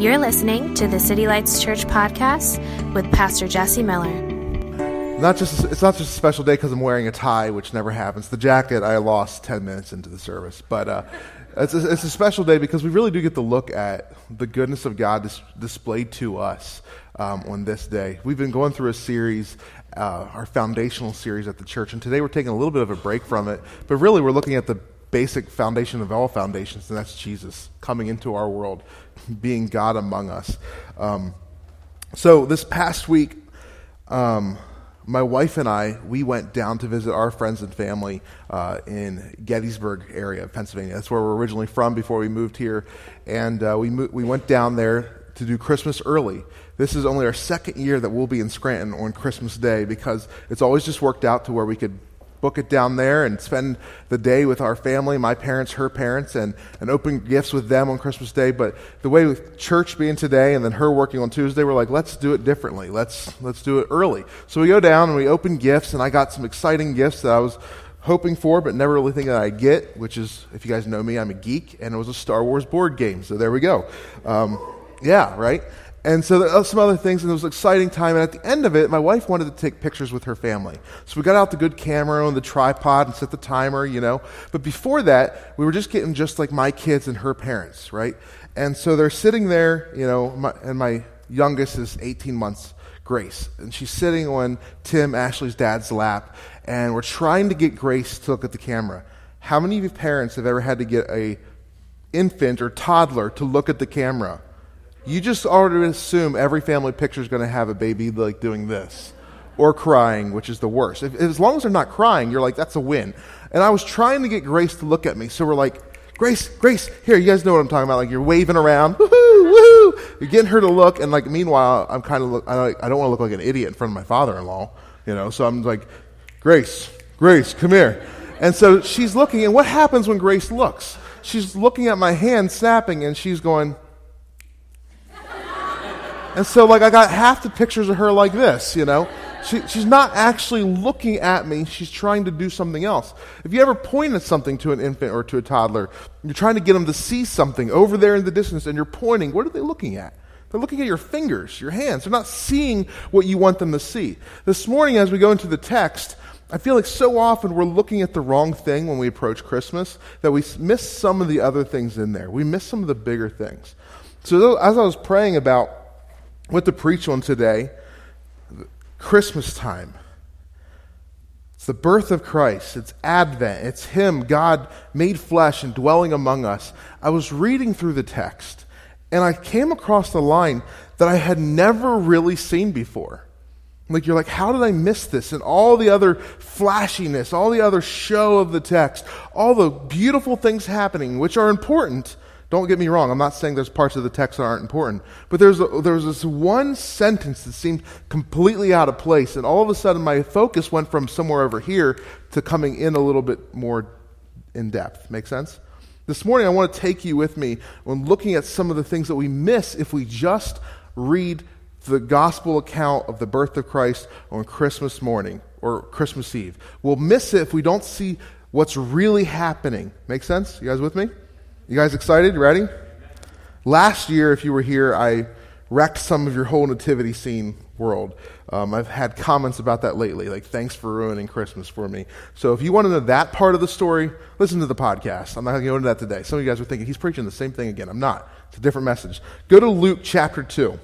You're listening to the City Lights Church podcast with Pastor Jesse Miller. Not just it's not just a special day because I'm wearing a tie, which never happens. The jacket I lost ten minutes into the service, but uh, it's, a, it's a special day because we really do get to look at the goodness of God dis- displayed to us um, on this day. We've been going through a series, uh, our foundational series at the church, and today we're taking a little bit of a break from it. But really, we're looking at the basic foundation of all foundations, and that's Jesus coming into our world, being God among us. Um, so this past week, um, my wife and I, we went down to visit our friends and family uh, in Gettysburg area of Pennsylvania. That's where we're originally from before we moved here, and uh, we mo- we went down there to do Christmas early. This is only our second year that we'll be in Scranton on Christmas Day because it's always just worked out to where we could book it down there and spend the day with our family, my parents, her parents, and, and open gifts with them on Christmas Day. But the way with church being today and then her working on Tuesday, we're like, let's do it differently. Let's, let's do it early. So we go down and we open gifts, and I got some exciting gifts that I was hoping for, but never really thinking that I'd get, which is, if you guys know me, I'm a geek, and it was a Star Wars board game. So there we go. Um, yeah, right? And so there are some other things, and it was an exciting time. And at the end of it, my wife wanted to take pictures with her family. So we got out the good camera and the tripod and set the timer, you know. But before that, we were just getting just like my kids and her parents, right? And so they're sitting there, you know, my, and my youngest is 18 months, Grace. And she's sitting on Tim, Ashley's dad's lap, and we're trying to get Grace to look at the camera. How many of you parents have ever had to get a infant or toddler to look at the camera? You just already assume every family picture is going to have a baby like doing this or crying, which is the worst. If, as long as they're not crying, you're like, that's a win. And I was trying to get Grace to look at me. So we're like, Grace, Grace, here, you guys know what I'm talking about. Like you're waving around, woohoo, woohoo. You're getting her to look. And like, meanwhile, I'm kind of, look, I don't want to look like an idiot in front of my father-in-law, you know. So I'm like, Grace, Grace, come here. And so she's looking. And what happens when Grace looks? She's looking at my hand snapping and she's going, and so, like, I got half the pictures of her like this, you know? She, she's not actually looking at me, she's trying to do something else. If you ever point at something to an infant or to a toddler, you're trying to get them to see something over there in the distance, and you're pointing, what are they looking at? They're looking at your fingers, your hands. They're not seeing what you want them to see. This morning, as we go into the text, I feel like so often we're looking at the wrong thing when we approach Christmas that we miss some of the other things in there. We miss some of the bigger things. So, as I was praying about what to preach on today Christmas time. It's the birth of Christ. It's Advent. It's Him, God made flesh and dwelling among us. I was reading through the text and I came across the line that I had never really seen before. Like, you're like, how did I miss this? And all the other flashiness, all the other show of the text, all the beautiful things happening, which are important, don't get me wrong, I'm not saying there's parts of the text that aren't important, but there's, a, there's this one sentence that seemed completely out of place, and all of a sudden my focus went from somewhere over here to coming in a little bit more in depth. Make sense? This morning I want to take you with me when looking at some of the things that we miss if we just read the gospel account of the birth of Christ on Christmas morning or Christmas Eve. We'll miss it if we don't see what's really happening. Make sense? You guys with me? You guys excited? You ready? Last year, if you were here, I wrecked some of your whole nativity scene world. Um, I've had comments about that lately, like, thanks for ruining Christmas for me. So if you want to know that part of the story, listen to the podcast. I'm not going to go into that today. Some of you guys are thinking, he's preaching the same thing again. I'm not. It's a different message. Go to Luke chapter 2.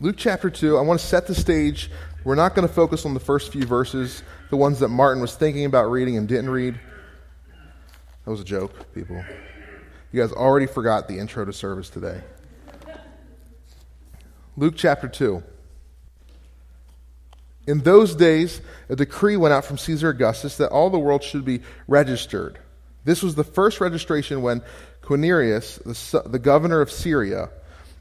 Luke chapter 2, I want to set the stage. We're not going to focus on the first few verses the ones that Martin was thinking about reading and didn't read. That was a joke, people. You guys already forgot the intro to service today. Luke chapter 2. In those days, a decree went out from Caesar Augustus that all the world should be registered. This was the first registration when Quirinius, the, the governor of Syria,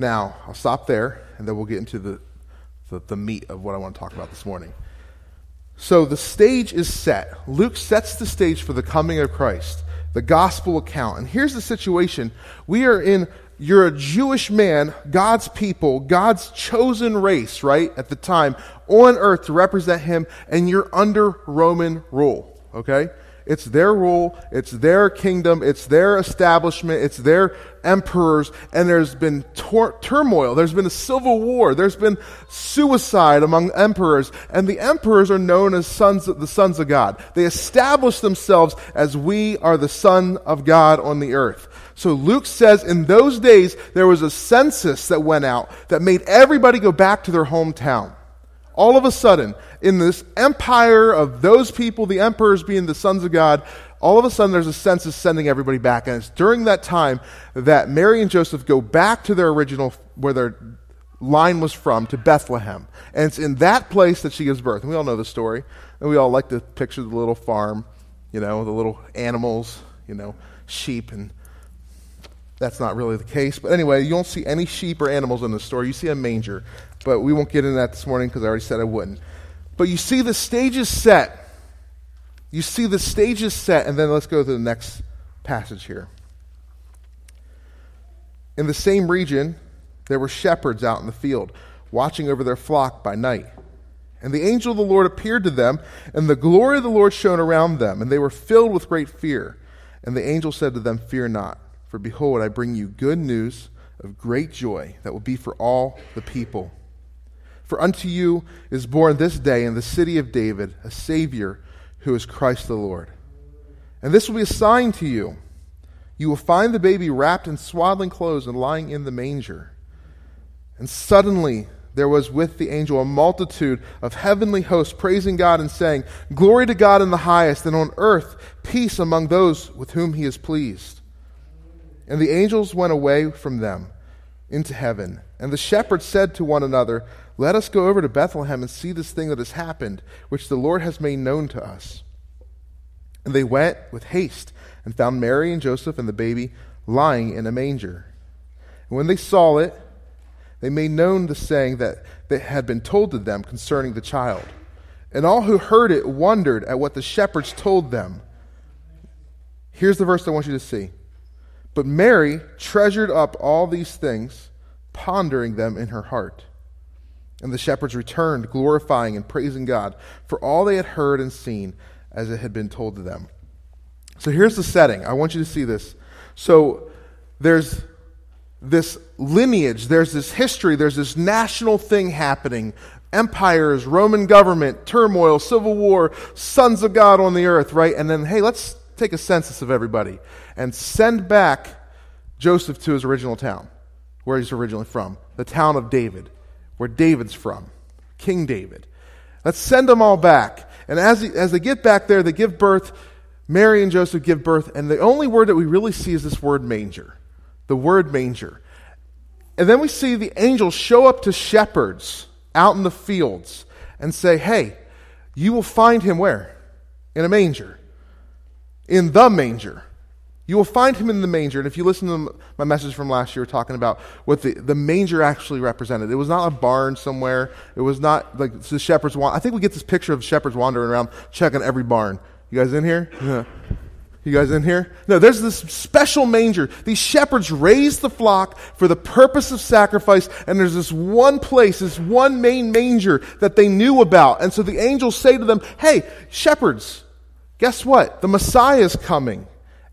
Now, I'll stop there, and then we'll get into the, the, the meat of what I want to talk about this morning. So the stage is set. Luke sets the stage for the coming of Christ, the gospel account. And here's the situation. We are in you're a Jewish man, God's people, God's chosen race, right, at the time, on earth to represent him, and you're under Roman rule, okay? It's their rule, it's their kingdom, it's their establishment, it's their emperors, and there's been tor- turmoil, there's been a civil war, there's been suicide among emperors, and the emperors are known as sons of, the sons of God. They establish themselves as we are the son of God on the earth. So Luke says in those days there was a census that went out that made everybody go back to their hometown. All of a sudden, in this empire of those people, the emperors being the sons of God, all of a sudden there's a sense of sending everybody back. And it's during that time that Mary and Joseph go back to their original, where their line was from, to Bethlehem. And it's in that place that she gives birth. And we all know the story. And we all like to picture the little farm, you know, the little animals, you know, sheep and that's not really the case. But anyway, you don't see any sheep or animals in the story. You see a manger. But we won't get into that this morning because I already said I wouldn't. But you see the stages set. You see the stages set, and then let's go to the next passage here. In the same region, there were shepherds out in the field, watching over their flock by night. And the angel of the Lord appeared to them, and the glory of the Lord shone around them, and they were filled with great fear. And the angel said to them, Fear not. For behold, I bring you good news of great joy that will be for all the people. For unto you is born this day in the city of David a Savior who is Christ the Lord. And this will be a sign to you. You will find the baby wrapped in swaddling clothes and lying in the manger. And suddenly there was with the angel a multitude of heavenly hosts praising God and saying, Glory to God in the highest, and on earth peace among those with whom he is pleased. And the angels went away from them into heaven. And the shepherds said to one another, Let us go over to Bethlehem and see this thing that has happened, which the Lord has made known to us. And they went with haste and found Mary and Joseph and the baby lying in a manger. And when they saw it, they made known the saying that, that had been told to them concerning the child. And all who heard it wondered at what the shepherds told them. Here's the verse I want you to see. But Mary treasured up all these things, pondering them in her heart. And the shepherds returned, glorifying and praising God for all they had heard and seen as it had been told to them. So here's the setting. I want you to see this. So there's this lineage, there's this history, there's this national thing happening. Empires, Roman government, turmoil, civil war, sons of God on the earth, right? And then, hey, let's take a census of everybody and send back Joseph to his original town, where he's originally from, the town of David, where David's from, King David. Let's send them all back. And as, he, as they get back there, they give birth. Mary and Joseph give birth. And the only word that we really see is this word manger. The word manger. And then we see the angels show up to shepherds out in the fields and say, Hey, you will find him where? In a manger in the manger. You will find him in the manger. And if you listen to my message from last year talking about what the, the manger actually represented, it was not a barn somewhere. It was not like the shepherds. I think we get this picture of shepherds wandering around checking every barn. You guys in here? You guys in here? No, there's this special manger. These shepherds raise the flock for the purpose of sacrifice, and there's this one place, this one main manger that they knew about. And so the angels say to them, Hey, shepherds, Guess what? The Messiah is coming.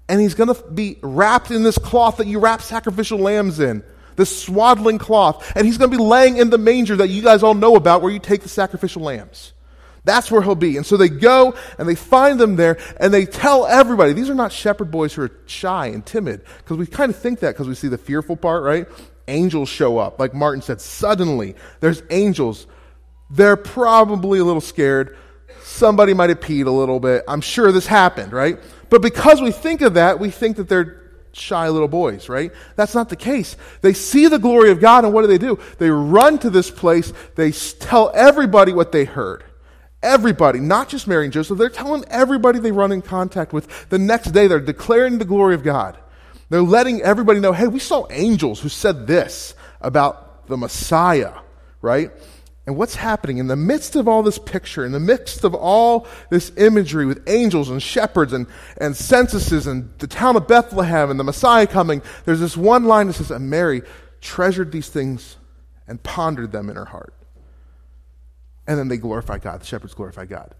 And he's going to be wrapped in this cloth that you wrap sacrificial lambs in, this swaddling cloth. And he's going to be laying in the manger that you guys all know about where you take the sacrificial lambs. That's where he'll be. And so they go and they find them there and they tell everybody. These are not shepherd boys who are shy and timid because we kind of think that because we see the fearful part, right? Angels show up. Like Martin said, suddenly there's angels. They're probably a little scared somebody might have peed a little bit. I'm sure this happened, right? But because we think of that, we think that they're shy little boys, right? That's not the case. They see the glory of God, and what do they do? They run to this place. They tell everybody what they heard. Everybody, not just Mary and Joseph, they're telling everybody they run in contact with. The next day, they're declaring the glory of God. They're letting everybody know, hey, we saw angels who said this about the Messiah, right? And what's happening in the midst of all this picture, in the midst of all this imagery with angels and shepherds and, and censuses and the town of Bethlehem and the Messiah coming, there's this one line that says, And Mary treasured these things and pondered them in her heart. And then they glorify God. The shepherds glorify God.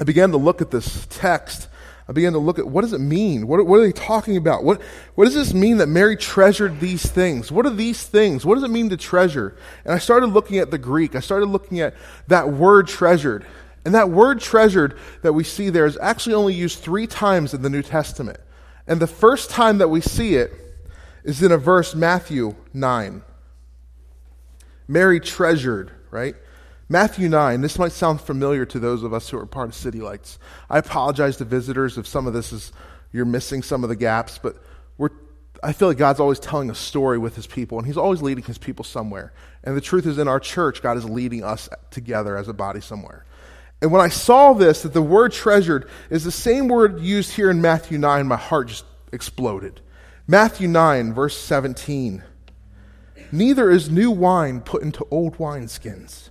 I began to look at this text I began to look at what does it mean? What, what, are they talking about? What, what does this mean that Mary treasured these things? What are these things? What does it mean to treasure? And I started looking at the Greek. I started looking at that word treasured. And that word treasured that we see there is actually only used three times in the New Testament. And the first time that we see it is in a verse, Matthew 9. Mary treasured, right? Matthew 9, this might sound familiar to those of us who are part of City Lights. I apologize to visitors if some of this is, you're missing some of the gaps, but we're, I feel like God's always telling a story with his people, and he's always leading his people somewhere. And the truth is, in our church, God is leading us together as a body somewhere. And when I saw this, that the word treasured is the same word used here in Matthew 9, my heart just exploded. Matthew 9, verse 17. Neither is new wine put into old wineskins.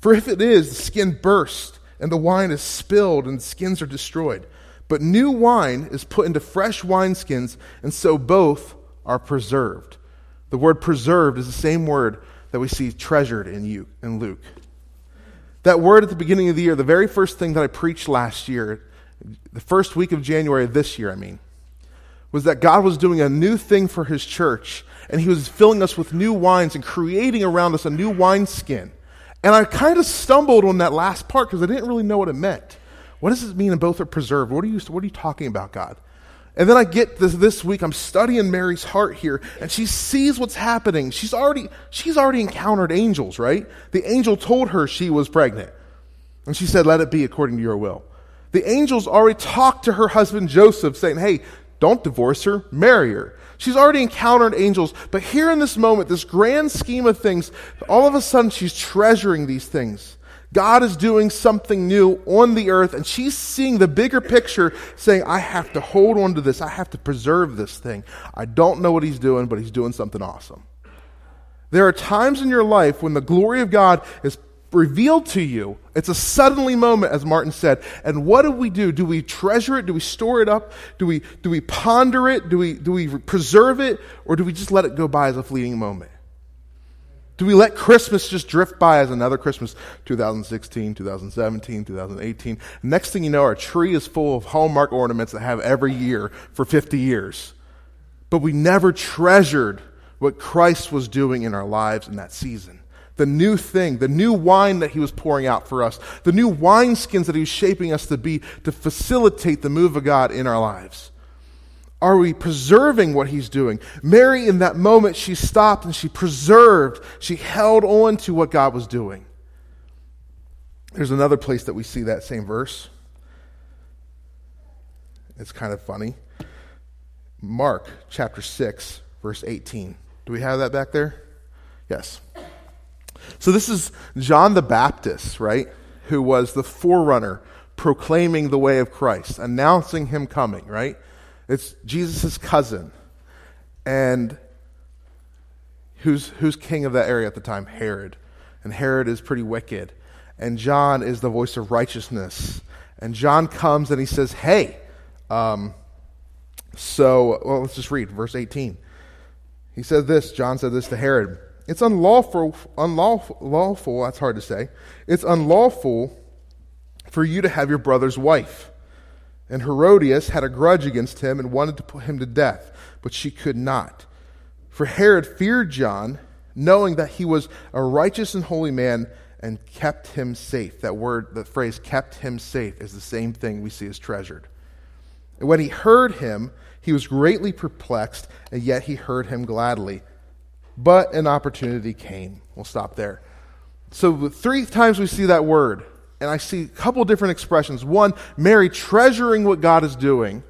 For if it is, the skin bursts, and the wine is spilled, and the skins are destroyed. But new wine is put into fresh wineskins, and so both are preserved. The word preserved is the same word that we see treasured in, you, in Luke. That word at the beginning of the year, the very first thing that I preached last year, the first week of January this year, I mean, was that God was doing a new thing for his church, and he was filling us with new wines and creating around us a new wineskin. And I kind of stumbled on that last part because I didn't really know what it meant. What does it mean that both are preserved? What are you, what are you talking about, God? And then I get this this week, I'm studying Mary's heart here, and she sees what's happening. She's already, she's already encountered angels, right? The angel told her she was pregnant. And she said, Let it be according to your will. The angels already talked to her husband Joseph, saying, Hey, don't divorce her, marry her. She's already encountered angels, but here in this moment, this grand scheme of things, all of a sudden she's treasuring these things. God is doing something new on the earth, and she's seeing the bigger picture, saying, I have to hold on to this. I have to preserve this thing. I don't know what he's doing, but he's doing something awesome. There are times in your life when the glory of God is revealed to you. It's a suddenly moment, as Martin said. And what do we do? Do we treasure it? Do we store it up? Do we, do we ponder it? Do we, do we preserve it? Or do we just let it go by as a fleeting moment? Do we let Christmas just drift by as another Christmas? 2016, 2017, 2018. Next thing you know, our tree is full of Hallmark ornaments that have every year for 50 years. But we never treasured what Christ was doing in our lives in that season the new thing, the new wine that he was pouring out for us, the new wineskins that he was shaping us to be to facilitate the move of God in our lives. Are we preserving what he's doing? Mary, in that moment, she stopped and she preserved, she held on to what God was doing. There's another place that we see that same verse. It's kind of funny. Mark chapter 6, verse 18. Do we have that back there? Yes. So this is John the Baptist, right? Who was the forerunner proclaiming the way of Christ, announcing him coming, right? It's Jesus' cousin. And who's, who's king of that area at the time? Herod. And Herod is pretty wicked. And John is the voice of righteousness. And John comes and he says, Hey, um, so, well, let's just read verse 18. He said this, John said this to Herod. It's unlawful, unlawful, lawful, that's hard to say. It's unlawful for you to have your brother's wife. And Herodias had a grudge against him and wanted to put him to death, but she could not. For Herod feared John, knowing that he was a righteous and holy man, and kept him safe. That word, that phrase, kept him safe, is the same thing we see as treasured. And when he heard him, he was greatly perplexed, and yet he heard him gladly but an opportunity came. We'll stop there. So, three times we see that word, and I see a couple different expressions. One, Mary treasuring what God is doing.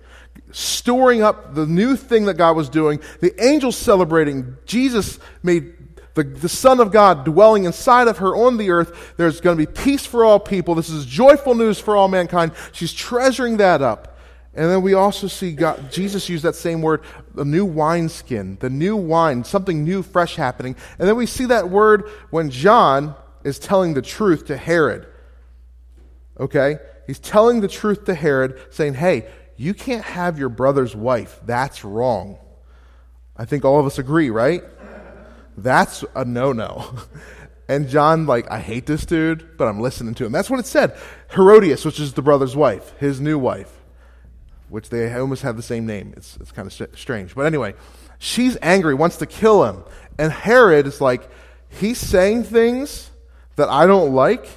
storing up the new thing that God was doing, the angels celebrating, Jesus made the, the Son of God dwelling inside of her on the earth. There's going to be peace for all people. This is joyful news for all mankind. She's treasuring that up. And then we also see God, Jesus use that same word, the new wineskin, the new wine, something new, fresh happening. And then we see that word when John is telling the truth to Herod. Okay? He's telling the truth to Herod, saying, hey, you can't have your brother's wife. That's wrong. I think all of us agree, right? That's a no no. And John, like, I hate this dude, but I'm listening to him. That's what it said. Herodias, which is the brother's wife, his new wife, which they almost have the same name. It's, it's kind of strange. But anyway, she's angry, wants to kill him. And Herod is like, he's saying things that I don't like,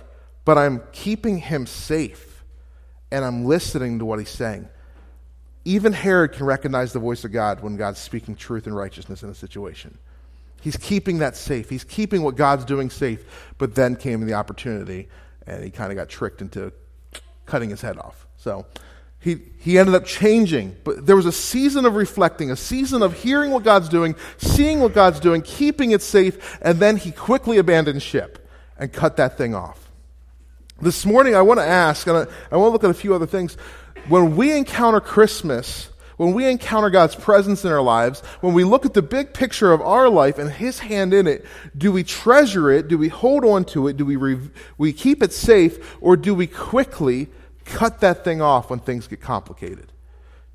but I'm keeping him safe. And I'm listening to what he's saying. Even Herod can recognize the voice of God when God's speaking truth and righteousness in a situation. He's keeping that safe. He's keeping what God's doing safe. But then came the opportunity, and he kind of got tricked into cutting his head off. So he, he ended up changing. But there was a season of reflecting, a season of hearing what God's doing, seeing what God's doing, keeping it safe, and then he quickly abandoned ship and cut that thing off. This morning, I want to ask, and I, I want to look at a few other things when we encounter Christmas, when we encounter God's presence in our lives, when we look at the big picture of our life and His hand in it, do we treasure it? Do we hold on to it? Do we, re- we keep it safe? Or do we quickly cut that thing off when things get complicated?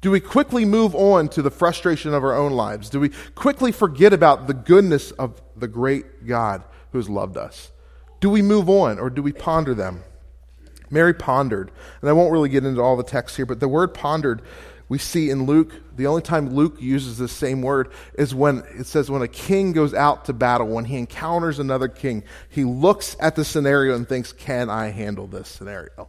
Do we quickly move on to the frustration of our own lives? Do we quickly forget about the goodness of the great God who has loved us? Do we move on or do we ponder them? Mary pondered. And I won't really get into all the text here, but the word pondered we see in Luke, the only time Luke uses this same word is when it says when a king goes out to battle, when he encounters another king, he looks at the scenario and thinks, Can I handle this scenario?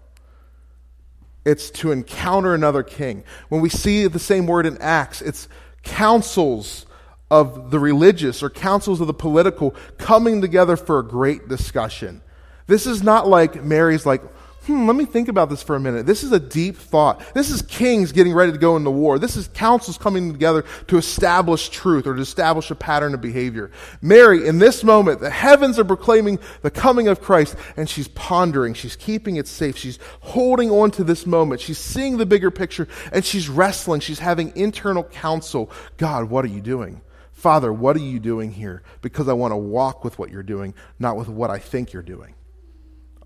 It's to encounter another king. When we see the same word in Acts, it's councils of the religious or councils of the political coming together for a great discussion. This is not like Mary's like, hmm, let me think about this for a minute. This is a deep thought. This is kings getting ready to go into war. This is councils coming together to establish truth or to establish a pattern of behavior. Mary, in this moment, the heavens are proclaiming the coming of Christ, and she's pondering. She's keeping it safe. She's holding on to this moment. She's seeing the bigger picture, and she's wrestling. She's having internal counsel. God, what are you doing? Father, what are you doing here? Because I want to walk with what you're doing, not with what I think you're doing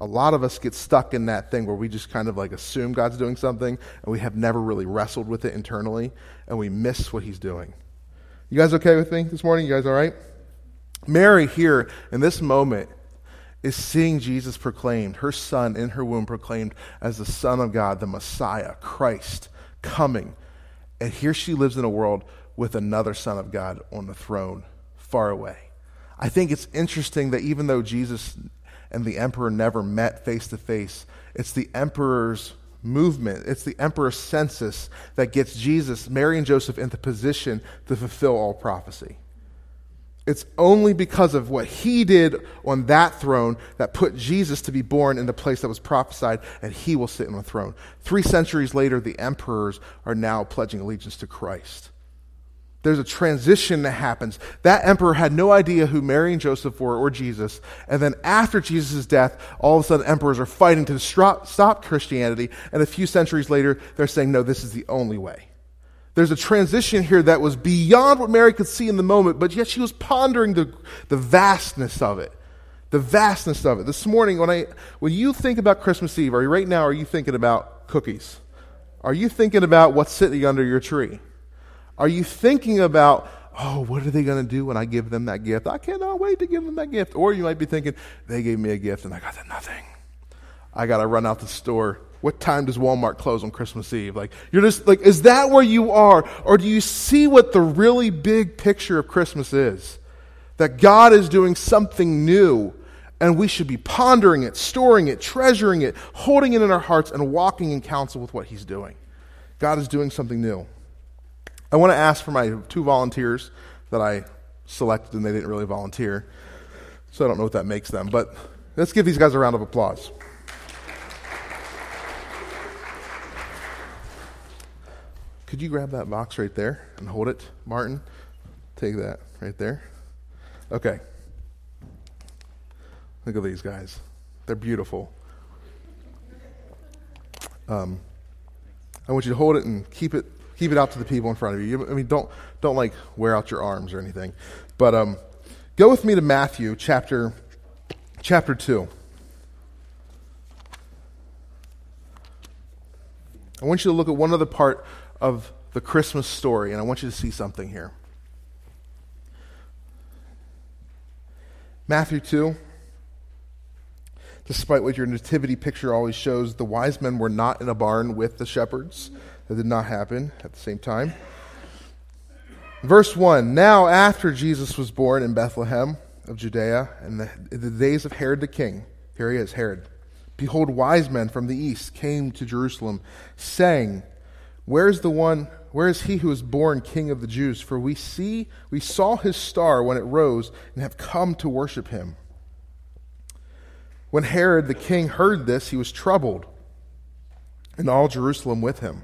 a lot of us get stuck in that thing where we just kind of like assume God's doing something and we have never really wrestled with it internally and we miss what he's doing. You guys okay with me this morning? You guys all right? Mary here in this moment is seeing Jesus proclaimed, her son in her womb proclaimed as the Son of God, the Messiah, Christ, coming. And here she lives in a world with another Son of God on the throne, far away. I think it's interesting that even though Jesus and the emperor never met face to face. It's the emperor's movement, it's the emperor's census that gets Jesus, Mary, and Joseph into position to fulfill all prophecy. It's only because of what he did on that throne that put Jesus to be born in the place that was prophesied, and he will sit on the throne. Three centuries later, the emperors are now pledging allegiance to Christ. There's a transition that happens. That emperor had no idea who Mary and Joseph were or Jesus. And then after Jesus' death, all of a sudden emperors are fighting to stop Christianity. And a few centuries later, they're saying, no, this is the only way. There's a transition here that was beyond what Mary could see in the moment, but yet she was pondering the, the vastness of it. The vastness of it. This morning, when, I, when you think about Christmas Eve, you right now, are you thinking about cookies? Are you thinking about what's sitting under your tree? Are you thinking about, oh, what are they going to do when I give them that gift? I cannot wait to give them that gift. Or you might be thinking, they gave me a gift and I got nothing. I got to run out the store. What time does Walmart close on Christmas Eve? Like, you're just like, is that where you are? Or do you see what the really big picture of Christmas is? That God is doing something new and we should be pondering it, storing it, treasuring it, holding it in our hearts, and walking in counsel with what He's doing. God is doing something new. I want to ask for my two volunteers that I selected and they didn't really volunteer. So I don't know what that makes them. But let's give these guys a round of applause. could you grab that box right there and hold it, Martin? Take that right there. Okay. Look at these guys. They're beautiful. Um, I want you to hold it and keep it keep it out to the people in front of you. I mean, don't don't like wear out your arms or anything. But um, go with me to Matthew chapter chapter two. I want you to look at one other part of the Christmas story, and I want you to see something here. Matthew 2. Despite what your nativity picture always shows, the wise men were not in a barn with the shepherds. That did not happen at the same time. Verse 1 Now, after Jesus was born in Bethlehem of Judea, in the, in the days of Herod the king, here he is, Herod, behold, wise men from the east came to Jerusalem, saying, Where is the one, where is he who is born king of the Jews? For we see, we saw his star when it rose, and have come to worship him. When Herod the king heard this, he was troubled, and all Jerusalem with him.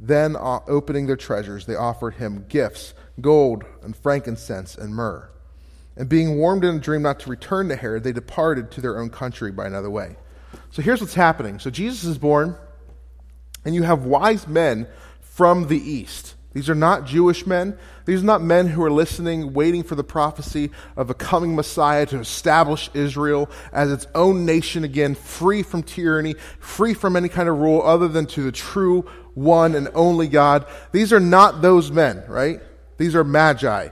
Then, uh, opening their treasures, they offered him gifts gold and frankincense and myrrh. And being warned in a dream not to return to Herod, they departed to their own country by another way. So here's what's happening. So Jesus is born, and you have wise men from the east. These are not Jewish men. These are not men who are listening, waiting for the prophecy of a coming Messiah to establish Israel as its own nation again, free from tyranny, free from any kind of rule other than to the true one and only God. These are not those men, right? These are magi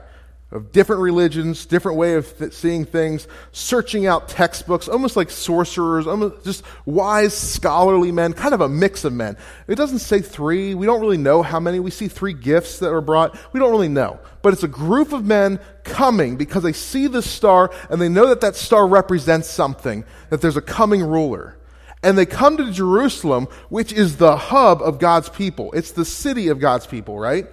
of different religions, different way of th- seeing things, searching out textbooks, almost like sorcerers, almost just wise, scholarly men, kind of a mix of men. It doesn't say three. We don't really know how many. We see three gifts that are brought. We don't really know. But it's a group of men coming because they see the star and they know that that star represents something, that there's a coming ruler. And they come to Jerusalem, which is the hub of God's people. It's the city of God's people, right?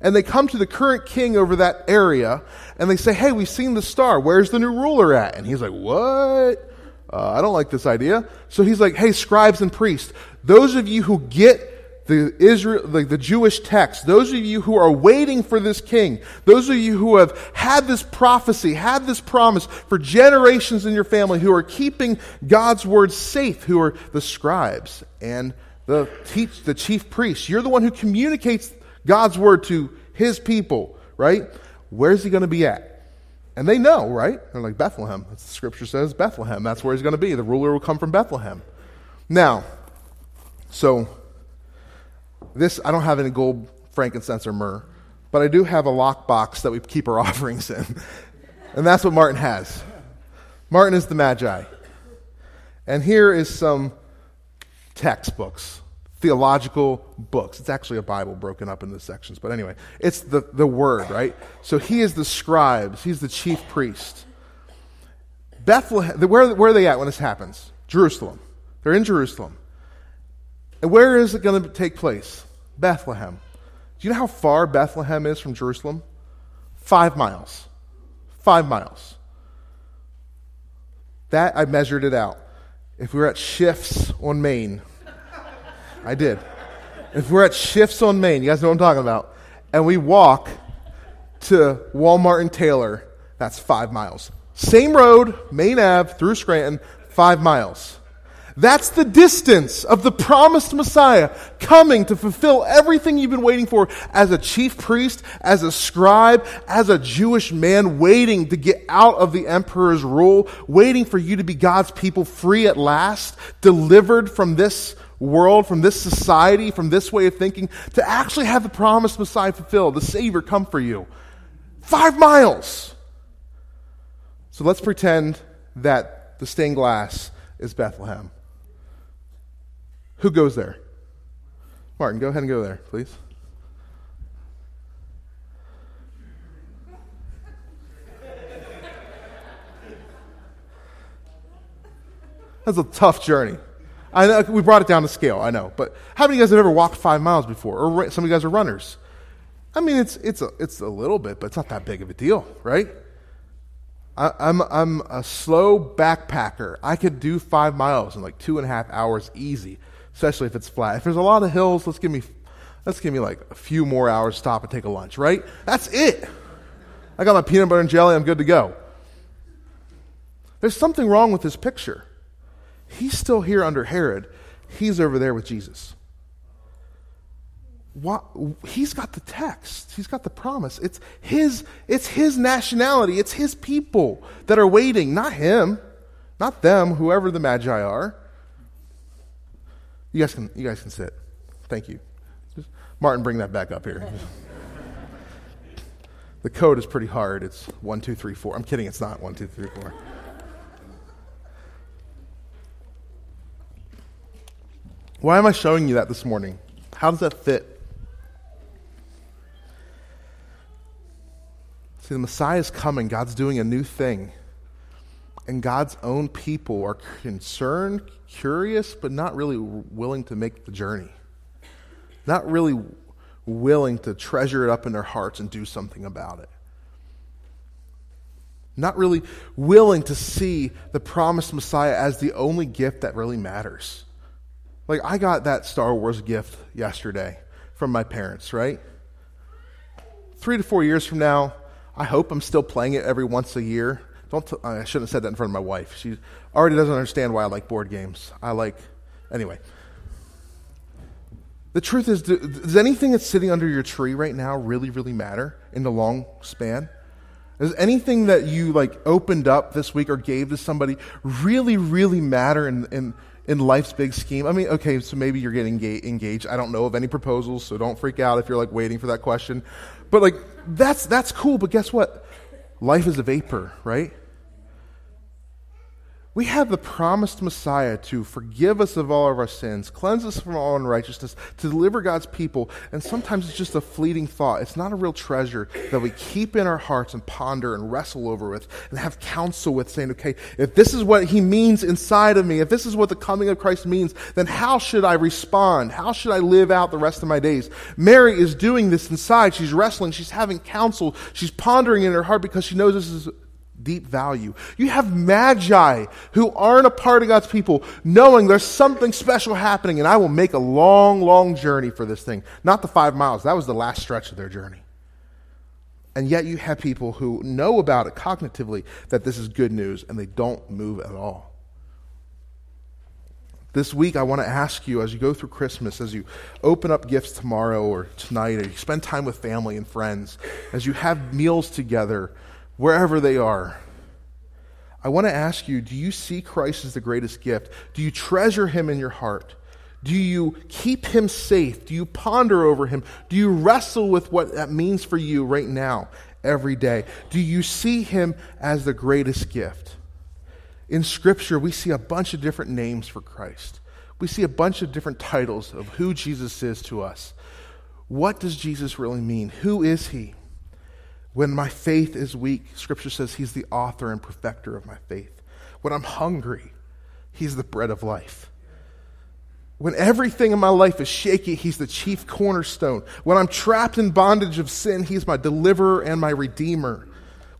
And they come to the current king over that area and they say, Hey, we've seen the star. Where's the new ruler at? And he's like, What? Uh, I don't like this idea. So he's like, Hey, scribes and priests, those of you who get the Israel, like the Jewish text, those of you who are waiting for this king, those of you who have had this prophecy, had this promise for generations in your family, who are keeping God's word safe, who are the scribes and the teach, the chief priests. You're the one who communicates God's word to his people, right? Where's he going to be at? And they know, right? They're like Bethlehem. That's the scripture says Bethlehem. That's where he's going to be. The ruler will come from Bethlehem. Now, so this, I don't have any gold, frankincense, or myrrh, but I do have a lockbox that we keep our offerings in. and that's what Martin has. Martin is the Magi. And here is some textbooks theological books. It's actually a Bible broken up into sections, but anyway, it's the, the word, right? So he is the scribes, he's the chief priest. Bethlehem, where, where are they at when this happens? Jerusalem. They're in Jerusalem. And where is it going to take place? Bethlehem. Do you know how far Bethlehem is from Jerusalem? Five miles. Five miles. That, I measured it out. If we were at shifts on Main, I did. If we're at Shifts on Main, you guys know what I'm talking about, and we walk to Walmart and Taylor, that's five miles. Same road, Main Ave, through Scranton, five miles. That's the distance of the promised Messiah coming to fulfill everything you've been waiting for as a chief priest, as a scribe, as a Jewish man waiting to get out of the emperor's rule, waiting for you to be God's people free at last, delivered from this world, from this society, from this way of thinking, to actually have the promised Messiah fulfilled, the Savior come for you. Five miles! So let's pretend that the stained glass is Bethlehem. Who goes there? Martin, go ahead and go there, please. That's a tough journey. I know we brought it down to scale, I know. But how many of you guys have ever walked five miles before? Or some of you guys are runners. I mean, it's, it's, a, it's a little bit, but it's not that big of a deal, right? I, I'm, I'm a slow backpacker. I could do five miles in like two and a half hours easy especially if it's flat. If there's a lot of hills, let's give me, let's give me like a few more hours stop and take a lunch, right? That's it. I got my peanut butter and jelly, I'm good to go. There's something wrong with this picture. He's still here under Herod. He's over there with Jesus. What, he's got the text. He's got the promise. It's his, it's his nationality. It's his people that are waiting, not him, not them, whoever the Magi are. You guys can, you guys can sit. Thank you. Just, Martin, bring that back up here. the code is pretty hard. It's one, two, three, four. I'm kidding. It's not one, two, three, four. Why am I showing you that this morning? How does that fit? See, the Messiah is coming. God's doing a new thing and God's own people are concerned, curious, but not really willing to make the journey. Not really willing to treasure it up in their hearts and do something about it. Not really willing to see the promised Messiah as the only gift that really matters. Like, I got that Star Wars gift yesterday from my parents, right? Three to four years from now, I hope I'm still playing it every once a year. Don't t- I shouldn't have said that in front of my wife. She already doesn't understand why I like board games. I like, anyway. The truth is, does anything that's sitting under your tree right now really, really matter in the long span? Does anything that you like opened up this week or gave to somebody really, really matter in, in, in life's big scheme? I mean, okay, so maybe you're getting engaged. I don't know of any proposals, so don't freak out if you're like waiting for that question. But like, that's, that's cool, but guess what? Life is a vapor, right? We have the promised Messiah to forgive us of all of our sins, cleanse us from all unrighteousness, to deliver God's people. And sometimes it's just a fleeting thought. It's not a real treasure that we keep in our hearts and ponder and wrestle over with and have counsel with, saying, okay, if this is what he means inside of me, if this is what the coming of Christ means, then how should I respond? How should I live out the rest of my days? Mary is doing this inside. She's wrestling. She's having counsel. She's pondering in her heart because she knows this is deep value. You have magi who aren't a part of God's people, knowing there's something special happening, and I will make a long, long journey for this thing. Not the five miles, that was the last stretch of their journey. And yet you have people who know about it cognitively that this is good news, and they don't move at all. This week, I want to ask you as you go through Christmas, as you open up gifts tomorrow or tonight, or you spend time with family and friends, as you have meals together, wherever they are. I want to ask you do you see Christ as the greatest gift? Do you treasure him in your heart? Do you keep him safe? Do you ponder over him? Do you wrestle with what that means for you right now, every day? Do you see him as the greatest gift? In Scripture, we see a bunch of different names for Christ. We see a bunch of different titles of who Jesus is to us. What does Jesus really mean? Who is he? When my faith is weak, Scripture says He's the author and perfecter of my faith. When I'm hungry, He's the bread of life. When everything in my life is shaky, He's the chief cornerstone. When I'm trapped in bondage of sin, He's my deliverer and my redeemer.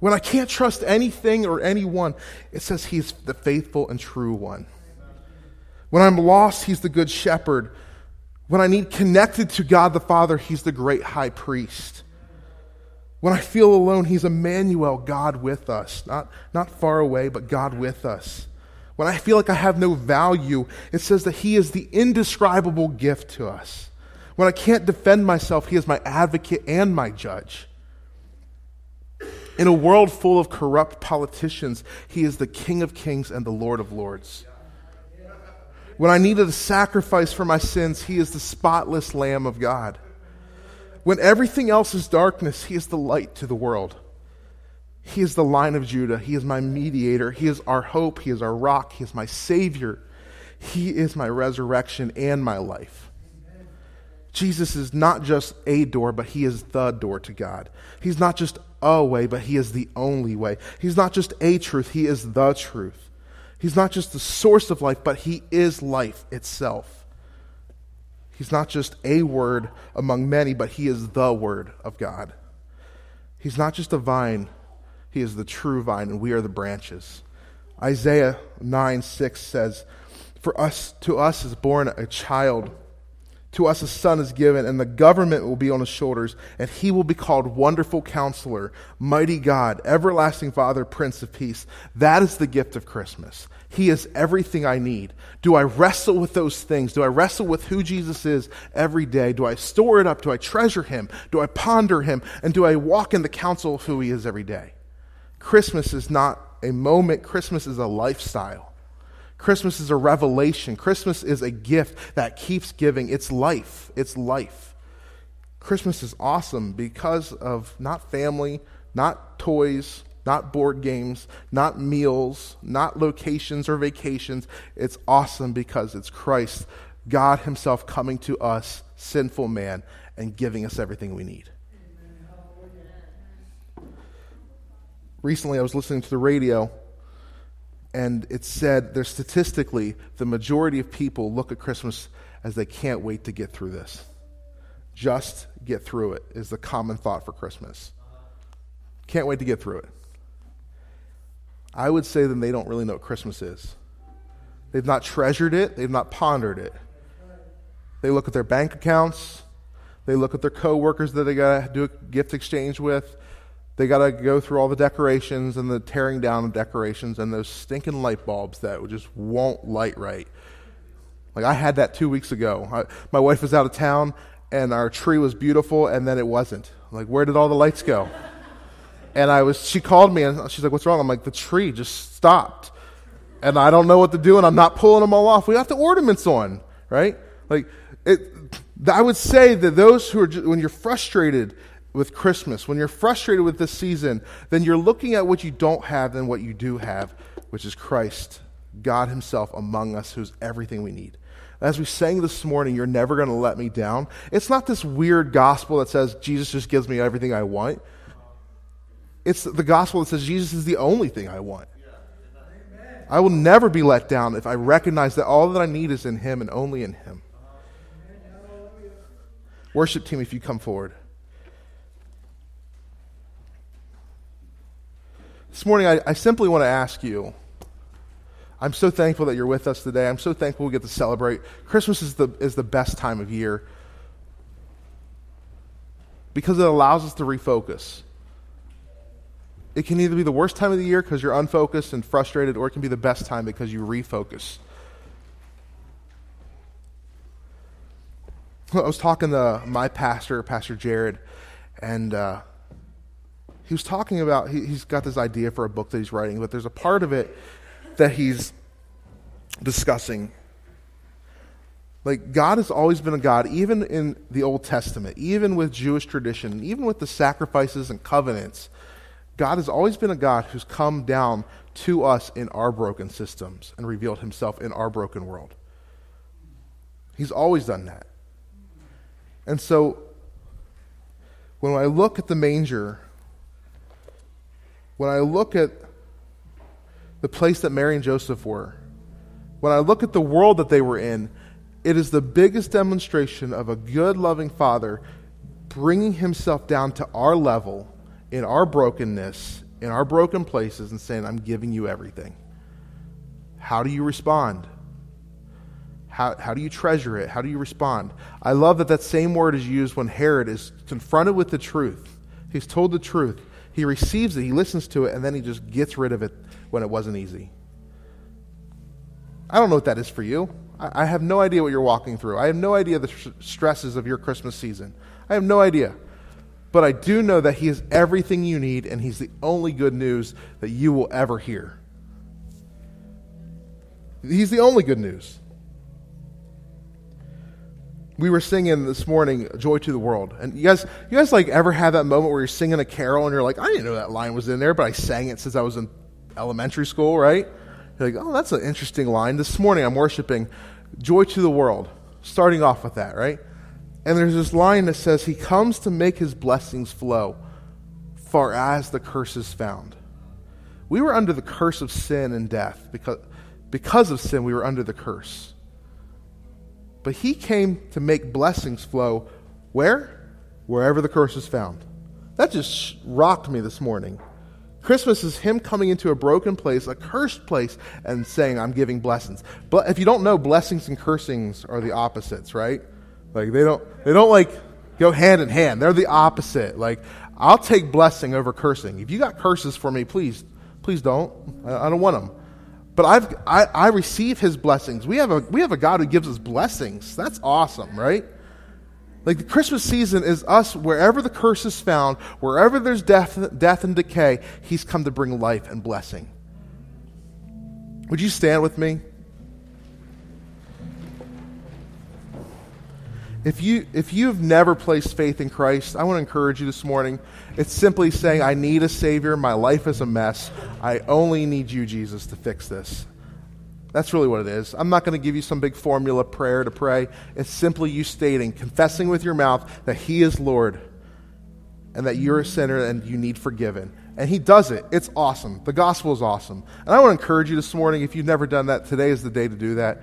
When I can't trust anything or anyone, it says He's the faithful and true one. When I'm lost, He's the good shepherd. When I need connected to God the Father, He's the great high priest. When I feel alone, He's Emmanuel, God with us. Not, not far away, but God with us. when I feel like I have no value, it says that He is the indescribable gift to us. When I can't defend myself, He is my advocate and my judge. In a world full of corrupt politicians, He is the King of kings and the Lord of lords. When I needed a sacrifice for my sins, He is the spotless Lamb of God. When everything else is darkness, He is the light to the world. He is the Lion of Judah. He is my mediator. He is our hope. He is our rock. He is my Savior. He is my resurrection and my life. Jesus is not just a door, but He is the door to God. He's not just a way, but He is the only way. He's not just a truth, He is the truth. He's not just the source of life, but He is life itself. He's not just a word among many, but He is the Word of God. He's not just a vine, he is the true vine, and we are the branches. Isaiah 9 6 says, For us to us is born a child, to us a son is given, and the government will be on his shoulders, and he will be called Wonderful Counselor, Mighty God, Everlasting Father, Prince of Peace. That is the gift of Christmas. He is everything I need. Do I wrestle with those things? Do I wrestle with who Jesus is every day? Do I store it up? Do I treasure him? Do I ponder him? And do I walk in the counsel of who he is every day? Christmas is not a moment, Christmas is a lifestyle. Christmas is a revelation. Christmas is a gift that keeps giving. It's life. It's life. Christmas is awesome because of not family, not toys, not board games, not meals, not locations or vacations. It's awesome because it's Christ, God Himself coming to us, sinful man, and giving us everything we need. recently I was listening to the radio and it said there's statistically the majority of people look at Christmas as they can't wait to get through this. Just get through it is the common thought for Christmas. Can't wait to get through it. I would say then they don't really know what Christmas is. They've not treasured it, they've not pondered it. They look at their bank accounts, they look at their coworkers that they got to do a gift exchange with, they got to go through all the decorations and the tearing down of decorations and those stinking light bulbs that just won't light right. Like I had that two weeks ago. I, my wife was out of town and our tree was beautiful and then it wasn't. like, where did all the lights go? And I was, she called me and she's like, what's wrong? I'm like, the tree just stopped. And I don't know what to do and I'm not pulling them all off. We have the ornaments on, right? Like, it, I would say that those who are, when you're frustrated with Christmas, when you're frustrated with this season, then you're looking at what you don't have than what you do have, which is Christ, God Himself among us, who's everything we need. As we sang this morning, you're never going to let me down. It's not this weird gospel that says Jesus just gives me everything I want. It's the gospel that says Jesus is the only thing I want. I will never be let down if I recognize that all that I need is in Him and only in Him. Worship team, if you come forward. This morning, I, I simply want to ask you. I'm so thankful that you're with us today. I'm so thankful we get to celebrate. Christmas is the, is the best time of year because it allows us to refocus. It can either be the worst time of the year because you're unfocused and frustrated, or it can be the best time because you refocus. I was talking to my pastor, Pastor Jared, and uh, he was talking about, he, he's got this idea for a book that he's writing, but there's a part of it that he's discussing. Like, God has always been a God, even in the Old Testament, even with Jewish tradition, even with the sacrifices and covenants. God has always been a God who's come down to us in our broken systems and revealed himself in our broken world. He's always done that. And so, when I look at the manger when I look at the place that Mary and Joseph were, when I look at the world that they were in, it is the biggest demonstration of a good, loving Father bringing himself down to our level in our brokenness, in our broken places, and saying, I'm giving you everything. How do you respond? How, how do you treasure it? How do you respond? I love that that same word is used when Herod is confronted with the truth. He's told the truth. He receives it, he listens to it, and then he just gets rid of it when it wasn't easy. I don't know what that is for you. I, I have no idea what you're walking through. I have no idea the sh- stresses of your Christmas season. I have no idea. But I do know that He is everything you need, and He's the only good news that you will ever hear. He's the only good news. We were singing this morning, "Joy to the World," and you guys, you guys like ever have that moment where you're singing a carol and you're like, "I didn't know that line was in there, but I sang it since I was in elementary school, right?" You're like, "Oh, that's an interesting line." This morning, I'm worshiping "Joy to the World," starting off with that, right? And there's this line that says, He comes to make His blessings flow, far as the curse is found. We were under the curse of sin and death. Because, because of sin, we were under the curse. But He came to make blessings flow where? Wherever the curse is found. That just rocked me this morning. Christmas is Him coming into a broken place, a cursed place, and saying, I'm giving blessings. But if you don't know, blessings and cursings are the opposites, right? Like they don't they don't like go hand in hand. They're the opposite. Like I'll take blessing over cursing. If you got curses for me, please please don't. I, I don't want them. But I've I, I receive His blessings. We have a we have a God who gives us blessings. That's awesome, right? Like the Christmas season is us wherever the curse is found, wherever there's death, death and decay, He's come to bring life and blessing. Would you stand with me? If you if you've never placed faith in Christ, I want to encourage you this morning. It's simply saying, I need a Savior. My life is a mess. I only need you, Jesus, to fix this. That's really what it is. I'm not going to give you some big formula prayer to pray. It's simply you stating, confessing with your mouth that He is Lord and that you're a sinner and you need forgiven. And He does it. It's awesome. The gospel is awesome. And I want to encourage you this morning, if you've never done that, today is the day to do that.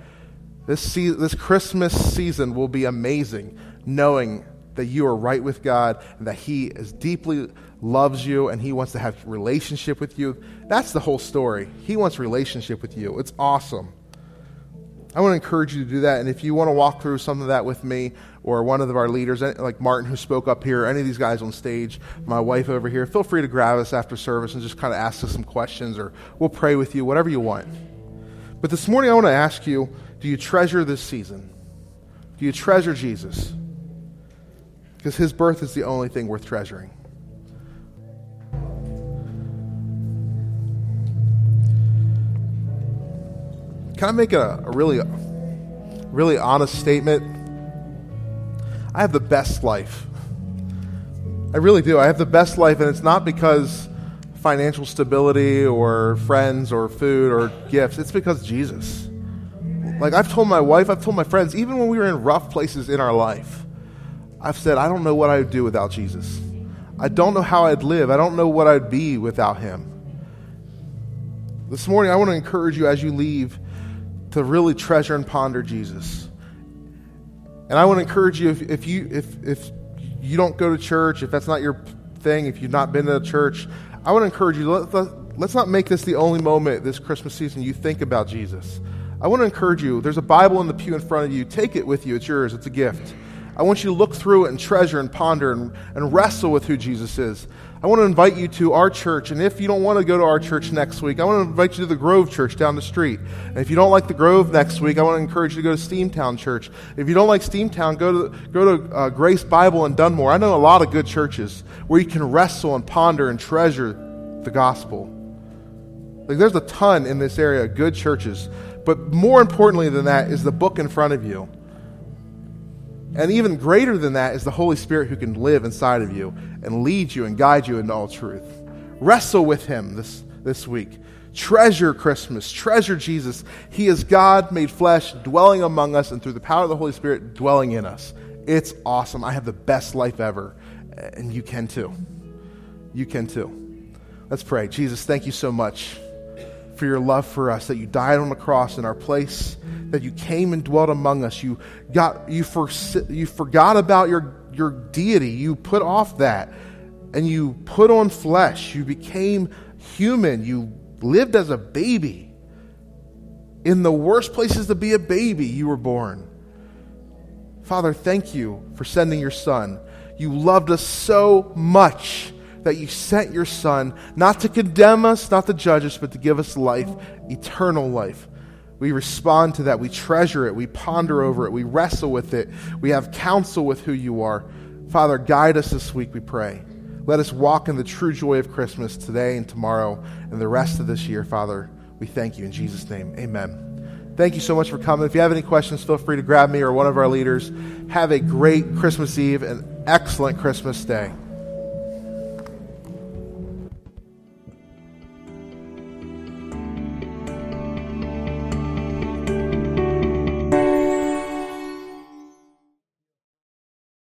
This, this Christmas season will be amazing, knowing that you are right with God and that He is deeply loves you and He wants to have relationship with you. That's the whole story. He wants relationship with you. It's awesome. I want to encourage you to do that. And if you want to walk through some of that with me or one of our leaders, like Martin, who spoke up here, any of these guys on stage, my wife over here, feel free to grab us after service and just kind of ask us some questions or we'll pray with you, whatever you want. But this morning, I want to ask you do you treasure this season? Do you treasure Jesus? Because his birth is the only thing worth treasuring. Can I make a, a really, really honest statement? I have the best life. I really do. I have the best life, and it's not because financial stability or friends or food or gifts. It's because Jesus. Like I've told my wife, I've told my friends, even when we were in rough places in our life, I've said, I don't know what I would do without Jesus. I don't know how I'd live. I don't know what I'd be without him. This morning, I want to encourage you as you leave to really treasure and ponder Jesus. And I want to encourage you if, if you if if you don't go to church, if that's not your thing, if you've not been to church, I want to encourage you. Let, let, let's not make this the only moment this Christmas season you think about Jesus. I want to encourage you. There's a Bible in the pew in front of you. Take it with you. It's yours. It's a gift. I want you to look through it and treasure and ponder and, and wrestle with who Jesus is. I want to invite you to our church. And if you don't want to go to our church next week, I want to invite you to the Grove Church down the street. And if you don't like the Grove next week, I want to encourage you to go to Steamtown Church. If you don't like Steamtown, go to, go to uh, Grace Bible in Dunmore. I know a lot of good churches where you can wrestle and ponder and treasure the gospel. Like there's a ton in this area, of good churches. But more importantly than that is the book in front of you. And even greater than that is the Holy Spirit who can live inside of you and lead you and guide you into all truth. Wrestle with Him this, this week. Treasure Christmas. Treasure Jesus. He is God made flesh, dwelling among us, and through the power of the Holy Spirit, dwelling in us. It's awesome. I have the best life ever. And you can too. You can too. Let's pray. Jesus, thank you so much for your love for us, that you died on the cross in our place, that you came and dwelt among us. You got you for, you forgot about your your deity. You put off that and you put on flesh. You became human. You lived as a baby. In the worst places to be a baby, you were born. Father, thank you for sending your son. You loved us so much that you sent your Son, not to condemn us, not to judge us, but to give us life, eternal life. We respond to that. We treasure it. We ponder over it. We wrestle with it. We have counsel with who you are. Father, guide us this week, we pray. Let us walk in the true joy of Christmas today and tomorrow and the rest of this year, Father. We thank you in Jesus' name. Amen. Thank you so much for coming. If you have any questions, feel free to grab me or one of our leaders. Have a great Christmas Eve and excellent Christmas day.